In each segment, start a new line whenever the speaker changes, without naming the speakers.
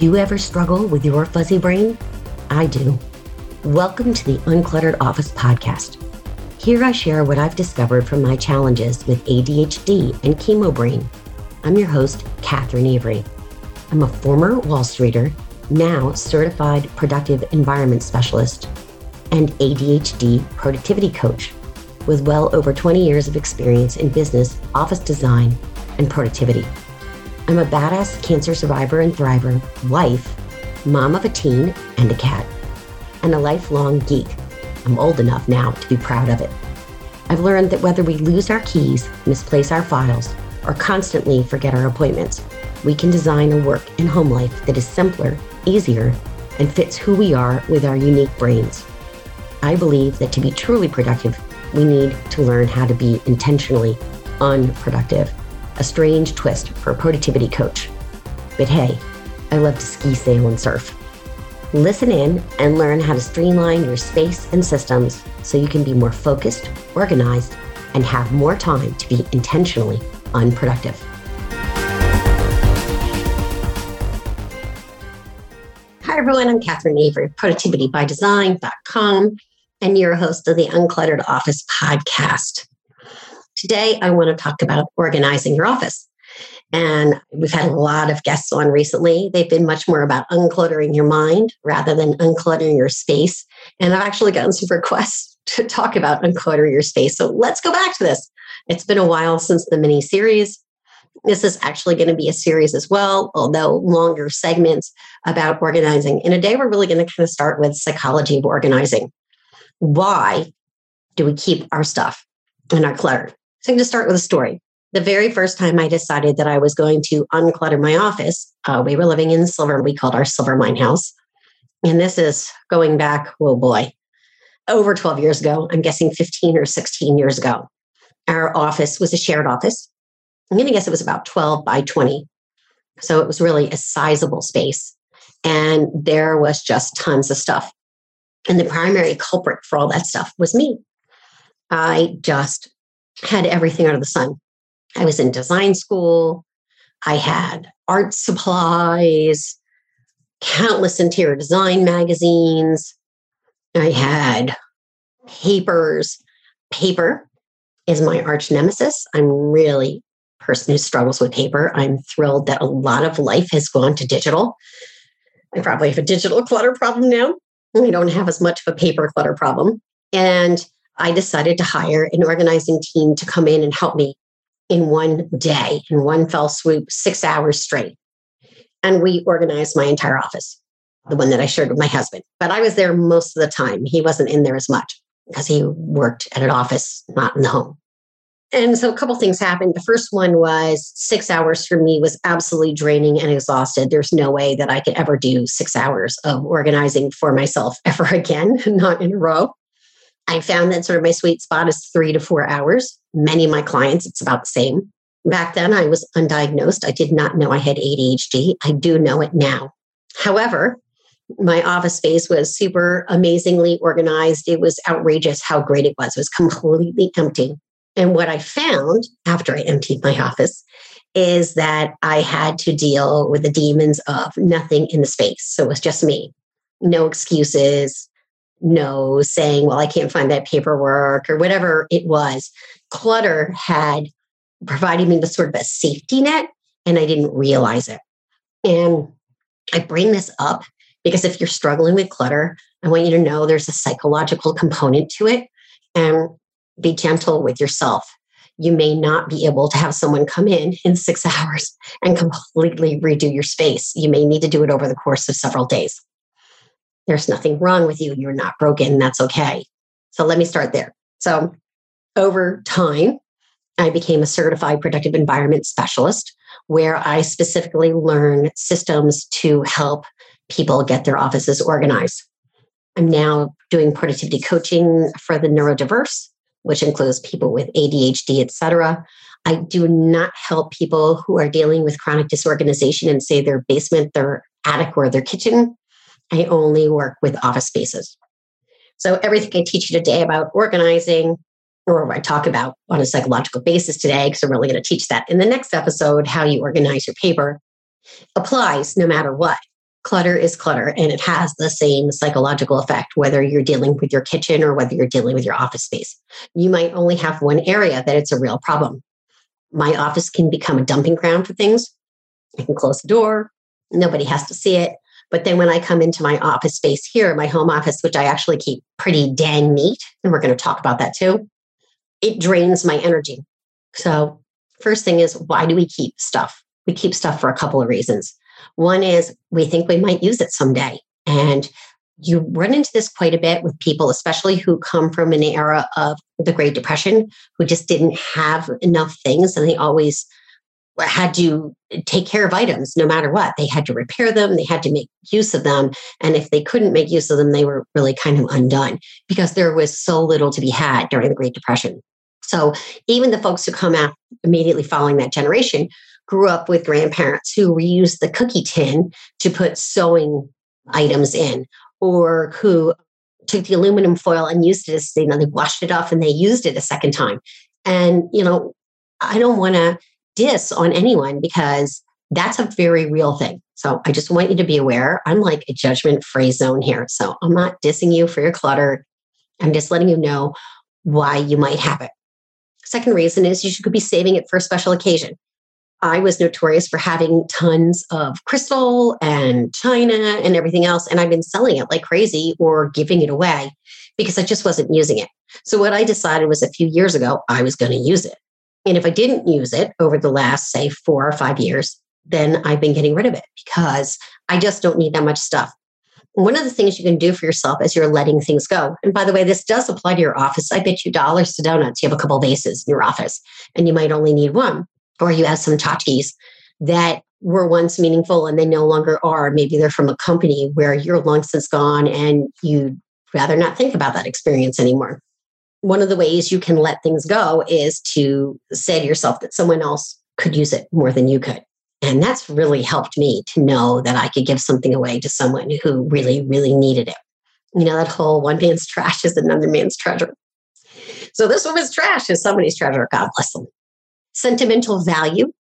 You ever struggle with your fuzzy brain? I do. Welcome to the Uncluttered Office podcast. Here I share what I've discovered from my challenges with ADHD and chemo brain. I'm your host, Catherine Avery. I'm a former Wall Streeter, now certified productive environment specialist, and ADHD productivity coach with well over 20 years of experience in business, office design, and productivity. I'm a badass cancer survivor and thriver, wife, mom of a teen and a cat, and a lifelong geek. I'm old enough now to be proud of it. I've learned that whether we lose our keys, misplace our files, or constantly forget our appointments, we can design a work and home life that is simpler, easier, and fits who we are with our unique brains. I believe that to be truly productive, we need to learn how to be intentionally unproductive, a strange twist for a productivity coach. But hey, I love to ski, sail, and surf. Listen in and learn how to streamline your space and systems so you can be more focused, organized, and have more time to be intentionally unproductive. Hi, everyone. I'm Catherine Avery, productivitybydesign.com and your host of the Uncluttered Office podcast. Today, I want to talk about organizing your office. And we've had a lot of guests on recently. They've been much more about uncluttering your mind rather than uncluttering your space. And I've actually gotten some requests to talk about uncluttering your space. So let's go back to this. It's been a while since the mini series. This is actually going to be a series as well, although longer segments about organizing. In a day, we're really going to kind of start with psychology of organizing why do we keep our stuff and our clutter? So I'm going to start with a story. The very first time I decided that I was going to unclutter my office, uh, we were living in Silver. We called our Silver Mine house. And this is going back, oh boy, over 12 years ago. I'm guessing 15 or 16 years ago. Our office was a shared office. I'm going to guess it was about 12 by 20. So it was really a sizable space. And there was just tons of stuff. And the primary culprit for all that stuff was me. I just had everything under the sun. I was in design school. I had art supplies, countless interior design magazines. I had papers. Paper is my arch nemesis. I'm really a person who struggles with paper. I'm thrilled that a lot of life has gone to digital. I probably have a digital clutter problem now. I don't have as much of a paper clutter problem. And I decided to hire an organizing team to come in and help me in one day, in one fell swoop, six hours straight. And we organized my entire office, the one that I shared with my husband. But I was there most of the time. He wasn't in there as much because he worked at an office, not in the home. And so a couple things happened. The first one was six hours for me was absolutely draining and exhausted. There's no way that I could ever do six hours of organizing for myself ever again, not in a row. I found that sort of my sweet spot is three to four hours. Many of my clients, it's about the same. Back then, I was undiagnosed. I did not know I had ADHD. I do know it now. However, my office space was super amazingly organized. It was outrageous how great it was. It was completely empty. And what I found after I emptied my office is that I had to deal with the demons of nothing in the space. So it was just me, no excuses, no saying, well, I can't find that paperwork or whatever it was. Clutter had provided me with sort of a safety net, and I didn't realize it. And I bring this up because if you're struggling with clutter, I want you to know there's a psychological component to it. And be gentle with yourself. You may not be able to have someone come in in six hours and completely redo your space. You may need to do it over the course of several days. There's nothing wrong with you. You're not broken. That's okay. So let me start there. So over time, I became a certified productive environment specialist where I specifically learn systems to help people get their offices organized. I'm now doing productivity coaching for the neurodiverse which includes people with ADHD, et cetera. I do not help people who are dealing with chronic disorganization in, say, their basement, their attic, or their kitchen. I only work with office spaces. So, everything I teach you today about organizing, or I talk about on a psychological basis today, because I'm really going to teach that in the next episode, how you organize your paper, applies no matter what. clutter is clutter and it has the same psychological effect, whether you're dealing with your kitchen or whether you're dealing with your office space. You might only have one area that it's a real problem. My office can become a dumping ground for things. I can close the door, nobody has to see it. But then when I come into my office space here, my home office, which I actually keep pretty dang neat, and we're going to talk about that too, it drains my energy. So, first thing is, why do we keep stuff? We keep stuff for a couple of reasons. One is we think we might use it someday. And you run into this quite a bit with people, especially who come from an era of the Great Depression, who just didn't have enough things and they always had to take care of items no matter what. They had to repair them, they had to make use of them. And if they couldn't make use of them, they were really kind of undone because there was so little to be had during the Great Depression. So even the folks who come out immediately following that generation grew up with grandparents who reused the cookie tin to put sewing items in or who took the aluminum foil and used it as you know they washed it off and they used it a second time and you know i don't want to diss on anyone because that's a very real thing so i just want you to be aware i'm like a judgment free zone here so i'm not dissing you for your clutter i'm just letting you know why you might have it second reason is you could be saving it for a special occasion I was notorious for having tons of crystal and china and everything else. And I've been selling it like crazy or giving it away because I just wasn't using it. So, what I decided was a few years ago, I was going to use it. And if I didn't use it over the last, say, four or five years, then I've been getting rid of it because I just don't need that much stuff. One of the things you can do for yourself is you're letting things go. And by the way, this does apply to your office. I bet you dollars to donuts. You have a couple vases in your office and you might only need one or you have some tchotchkes that were once meaningful and they no longer are. Maybe they're from a company where you're long since gone and you'd rather not think about that experience anymore. One of the ways you can let things go is to say to yourself that someone else could use it more than you could. And that's really helped me to know that I could give something away to someone who really, really needed it. You know, that whole one man's trash is another man's treasure. So this woman's trash is somebody's treasure. God bless them sentimental value.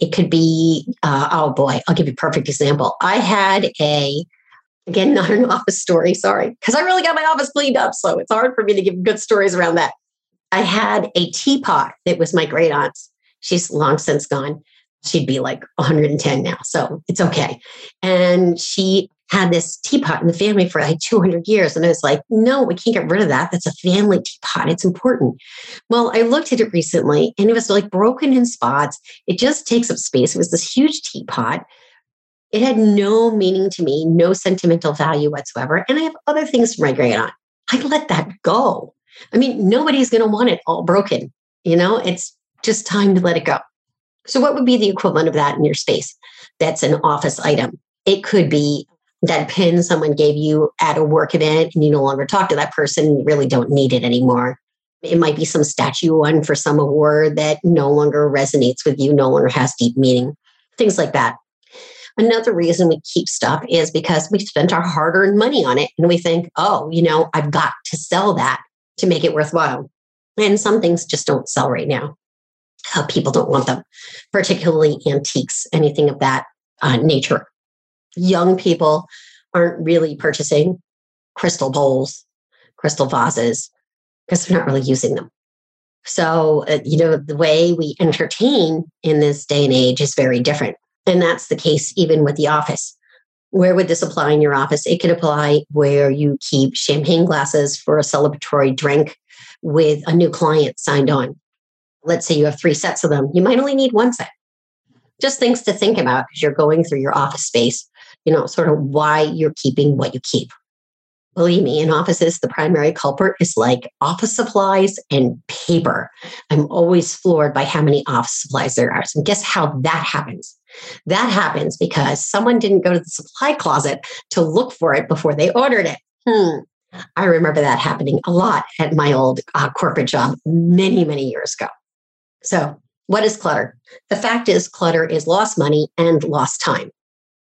It could be, uh, oh boy, I'll give you a perfect example. I had a, again, not an office story, sorry, because I really got my office cleaned up. So it's hard for me to give good stories around that. I had a teapot that was my great aunt's. She's long since gone. She'd be like 110 now. So it's okay. And she had this teapot in the family for like 200 years. And I was like, no, we can't get rid of that. That's a family teapot. It's important. Well, I looked at it recently and it was like broken in spots. It just takes up space. It was this huge teapot. It had no meaning to me, no sentimental value whatsoever. And I have other things to my great aunt. I let that go. I mean, nobody's going to want it all broken. You know, it's just time to let it go. So, what would be the equivalent of that in your space? That's an office item. It could be that pin someone gave you at a work event and you no longer talk to that person, you really don't need it anymore. It might be some statue one for some award that no longer resonates with you, no longer has deep meaning, things like that. Another reason we keep stuff is because we spent our hard earned money on it and we think, oh, you know, I've got to sell that to make it worthwhile. And some things just don't sell right now. Uh, people don't want them, particularly antiques, anything of that uh, nature young people aren't really purchasing crystal bowls, crystal vases, because they're not really using them. So, uh, you know, the way we entertain in this day and age is very different. And that's the case even with the office. Where would this apply in your office? It could apply where you keep champagne glasses for a celebratory drink with a new client signed on. Let's say you have three sets of them. You might only need one set. Just things to think about as you're going through your office space you know, sort of why you're keeping what you keep. Believe me, in offices, the primary culprit is like office supplies and paper. I'm always floored by how many office supplies there are. So, guess how that happens? That happens because someone didn't go to the supply closet to look for it before they ordered it. Hmm. I remember that happening a lot at my old uh, corporate job many, many years ago. So, what is clutter? The fact is, clutter is lost money and lost time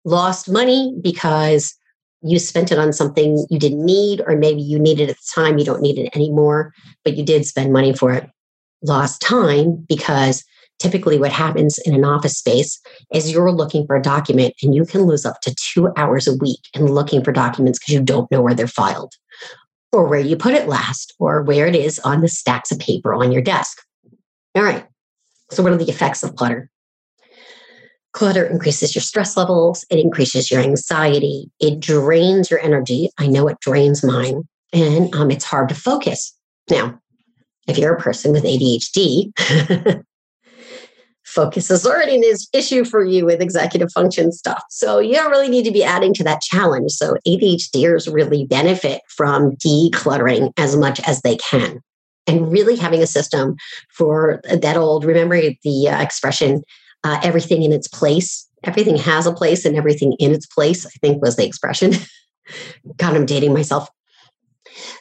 lost money because you spent it on something you didn't need, or maybe you needed it at the time, you don't need it anymore, but you did spend money for it. Lost time because typically what happens in an office space is you're looking for a document and you can lose up to two hours a week in looking for documents because you don't know where they're filed or where you put it last or where it is on the stacks of paper on your desk. All right. So, what are the effects of clutter? Clutter increases your stress levels, it increases your anxiety, it drains your energy. I know it drains mine, and um, it's hard to focus. Now, if you're a person with ADHD, focus is already an issue for you with executive function stuff. So you don't really need to be adding to that challenge. So ADHDers really benefit from decluttering as much as they can. And really having a system for that old, remember the uh, expression, uh, everything in its place. Everything has a place and everything in its place, I think was the expression. God, I'm dating myself.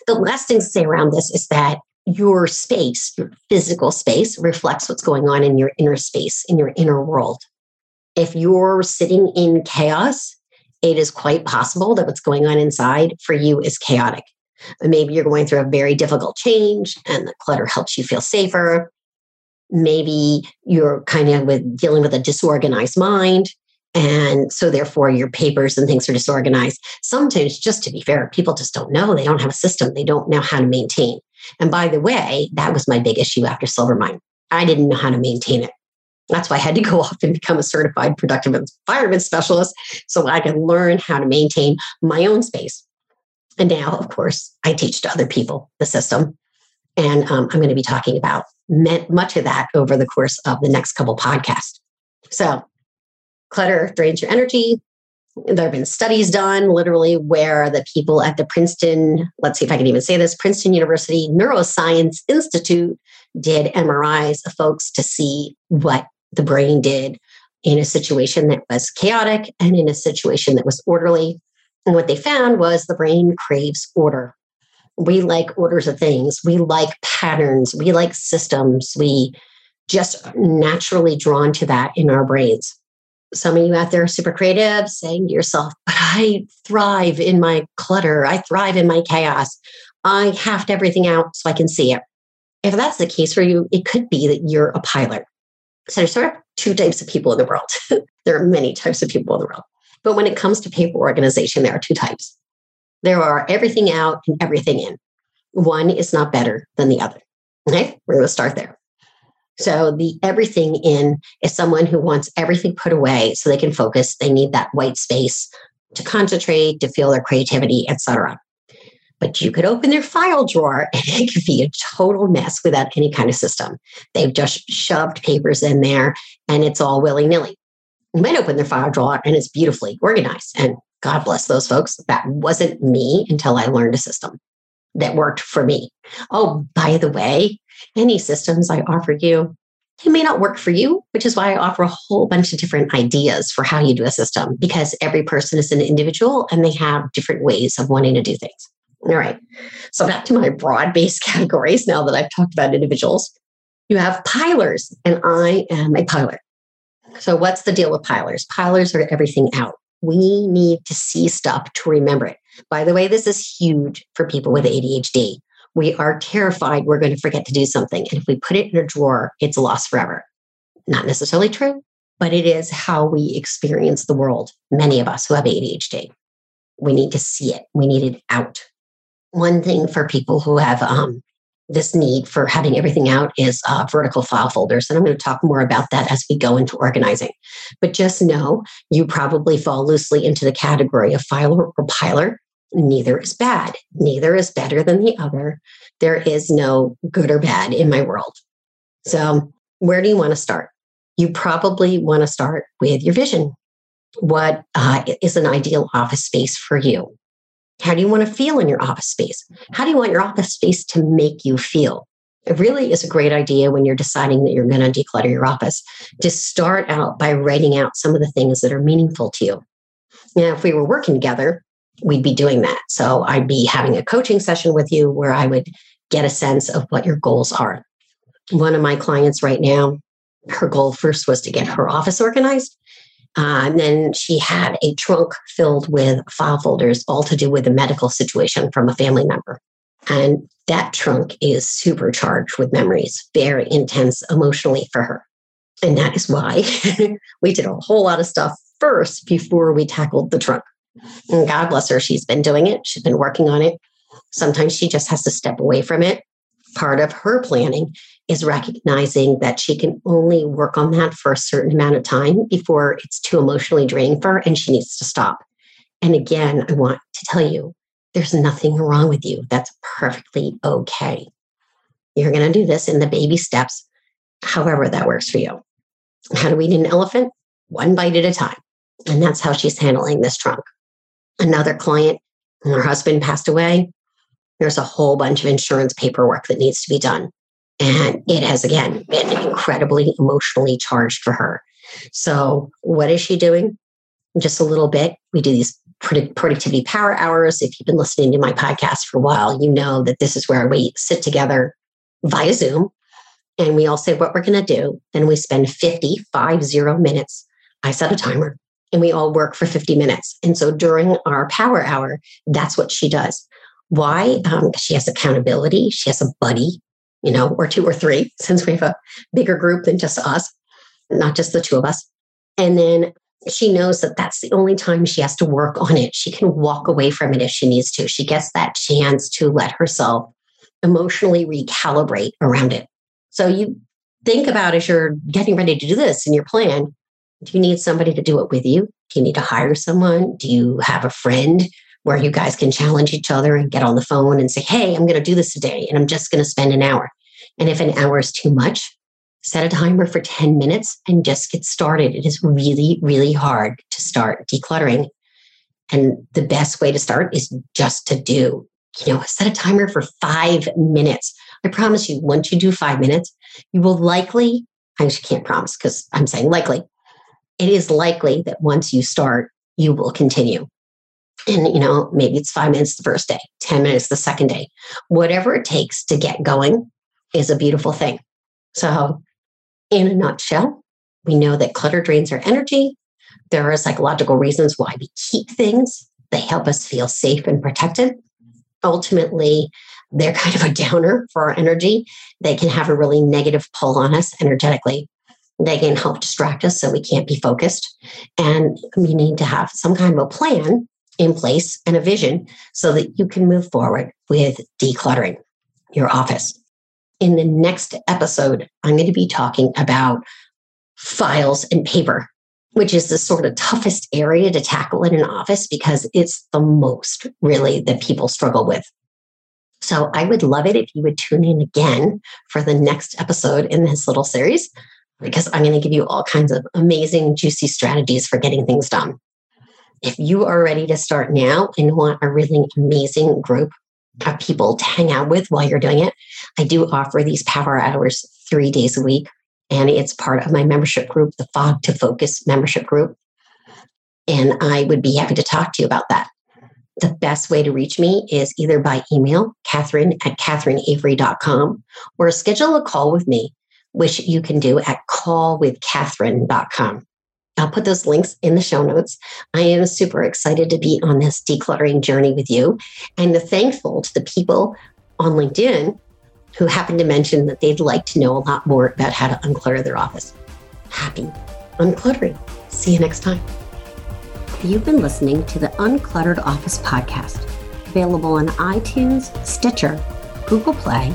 The last thing to say around this is that your space, your physical space, reflects what's going on in your inner space, in your inner world. If you're sitting in chaos, it is quite possible that what's going on inside for you is chaotic. Maybe you're going through a very difficult change and the clutter helps you feel safer. Maybe you're kind of with dealing with a disorganized mind and so therefore your papers and things are disorganized. Sometimes just to be fair people just don't know. They don't have a system. They don't know how to maintain and by the way that was my big issue after silvermine i didn't know how to maintain it that's why i had to go off and become a certified productive environment specialist so i could learn how to maintain my own space and now of course i teach to other people the system and um, i'm going to be talking about much of that over the course of the next couple podcasts. So, clutter drains your energy. There have been studies done literally where the people at the Princeton, let's see if I can even say this, Princeton University Neuroscience Institute did MRIs of folks to see what the brain did in a situation that was chaotic and in a situation that was orderly. And what they found was the brain craves order. We like orders of things. We like patterns. We like systems. We just naturally drawn to that in our brains some of you out there are super creative saying to yourself but i thrive in my clutter. I thrive in my chaos. I have everything out so i can see it. If that's the case for you it could be that you're a piler so there's sort of two types of people in the world. There are many types of people in the world. But when it comes to paper organization there are two types. There are everything out and everything in. One is not better than the other. Okay, we're going to start there. So the everything in is someone who wants everything put away so they can focus. They need that white space to concentrate, to feel their creativity, etc. But you could open their file drawer and it could be a total mess without any kind of system. They've just shoved papers in there and it's all willy nilly. You might open their file drawer and it's beautifully organized and God bless those folks. That wasn't me until I learned a system that worked for me. Oh, by the way, any systems I offer you, they may not work for you, which is why I offer a whole bunch of different ideas for how you do a system because every person is an individual and they have different ways of wanting to do things. All right. So back to my broad based categories now that I've talked about individuals. You have pilers, and I am a piler. So, what's the deal with pilers? Pilers are everything out. We need to see stuff to remember it. By the way, this is huge for people with ADHD. We are terrified we're going to forget to do something. And if we put it in a drawer, it's lost forever. Not necessarily true, but it is how we experience the world. Many of us who have ADHD, we need to see it, we need it out. One thing for people who have um, this need for having everything out is uh, vertical file folders. And I'm going to talk more about that as we go into organizing. But just know you probably fall loosely into the category of filer or piler. Neither is bad. Neither is better than the other. There is no good or bad in my world. So, where do you want to start? You probably want to start with your vision. What uh, is an ideal office space for you? How do you want to feel in your office space? How do you want your office space to make you feel? It really is a great idea when you're deciding that you're going to declutter your office to start out by writing out some of the things that are meaningful to you. Now, if we were working together, we'd be doing that. So I'd be having a coaching session with you where I would get a sense of what your goals are. One of my clients right now, her goal first was to get her office organized. Uh, and then she had a trunk filled with file folders, all to do with a medical situation from a family member. And that trunk is supercharged with memories, very intense emotionally for her. And that is why we did a whole lot of stuff first before we tackled the trunk. And God bless her, she's been doing it, she's been working on it. Sometimes she just has to step away from it. Part of her planning is recognizing that she can only work on that for a certain amount of time before it's too emotionally draining for her and she needs to stop. And again, I want to tell you there's nothing wrong with you. That's perfectly okay. You're going to do this in the baby steps, however that works for you. How do we eat an elephant? One bite at a time. And that's how she's handling this trunk. Another client, her husband passed away. There's a whole bunch of insurance paperwork that needs to be done. And it has, again, been incredibly emotionally charged for her. So, what is she doing? Just a little bit. We do these productivity power hours. If you've been listening to my podcast for a while, you know that this is where we sit together via Zoom and we all say what we're going to do. Then we spend 50, five zero minutes. I set a timer and we all work for 50 minutes. And so during our power hour, that's what she does. Why? Um, she has accountability. She has a buddy you know, or two or three, since we have a bigger group than just us, not just the two of us. And then she knows that that's the only time she has to work on it. She can walk away from it if she needs to. She gets that chance to let herself emotionally recalibrate around it. So you think about as you're getting ready to do this in your plan, do you need somebody to do it with you? Do you need to hire someone? Do you have a friend where you guys can challenge each other and get on the phone and say, Hey, I'm going to do this today and I'm just going to spend an hour. And if an hour is too much, set a timer for 10 minutes and just get started. It is really, really hard to start decluttering. And the best way to start is just to do, you know, set a timer for five minutes. I promise you, once you do five minutes, you will likely, I can't promise because I'm saying likely, it is likely that once you start, you will continue. And, you know, maybe it's five minutes the first day, 10 minutes the second day. Whatever it takes to get going is a beautiful thing. So, in a nutshell, we know that clutter drains our energy. There are psychological reasons why we keep things, they help us feel safe and protected. Ultimately, they're kind of a downer for our energy. They can have a really negative pull on us energetically. They can help distract us so we can't be focused. And we need to have some kind of a plan in place and a vision so that you can move forward with decluttering your office. In the next episode, I'm going to be talking about files and paper, which is the sort of toughest area to tackle in an office because it's the most really that people struggle with. So I would love it if you would tune in again for the next episode in this little series because I'm going to give you all kinds of amazing, juicy strategies for getting things done. If you are ready to start now and want a really amazing group of people to hang out with while you're doing it, I do offer these power hours three days a week. And it's part of my membership group, the Fog to Focus membership group. And I would be happy to talk to you about that. The best way to reach me is either by email, Catherine at catherineavery.com, or schedule a call with me, which you can do at callwithcatherine.com. I'll put those links in the show notes. I am super excited to be on this decluttering journey with you and the thankful to the people on LinkedIn who happened to mention that they'd like to know a lot more about how to unclutter their office. Happy uncluttering. See you next time. You've been listening to the Uncluttered Office podcast, available on iTunes, Stitcher, Google Play,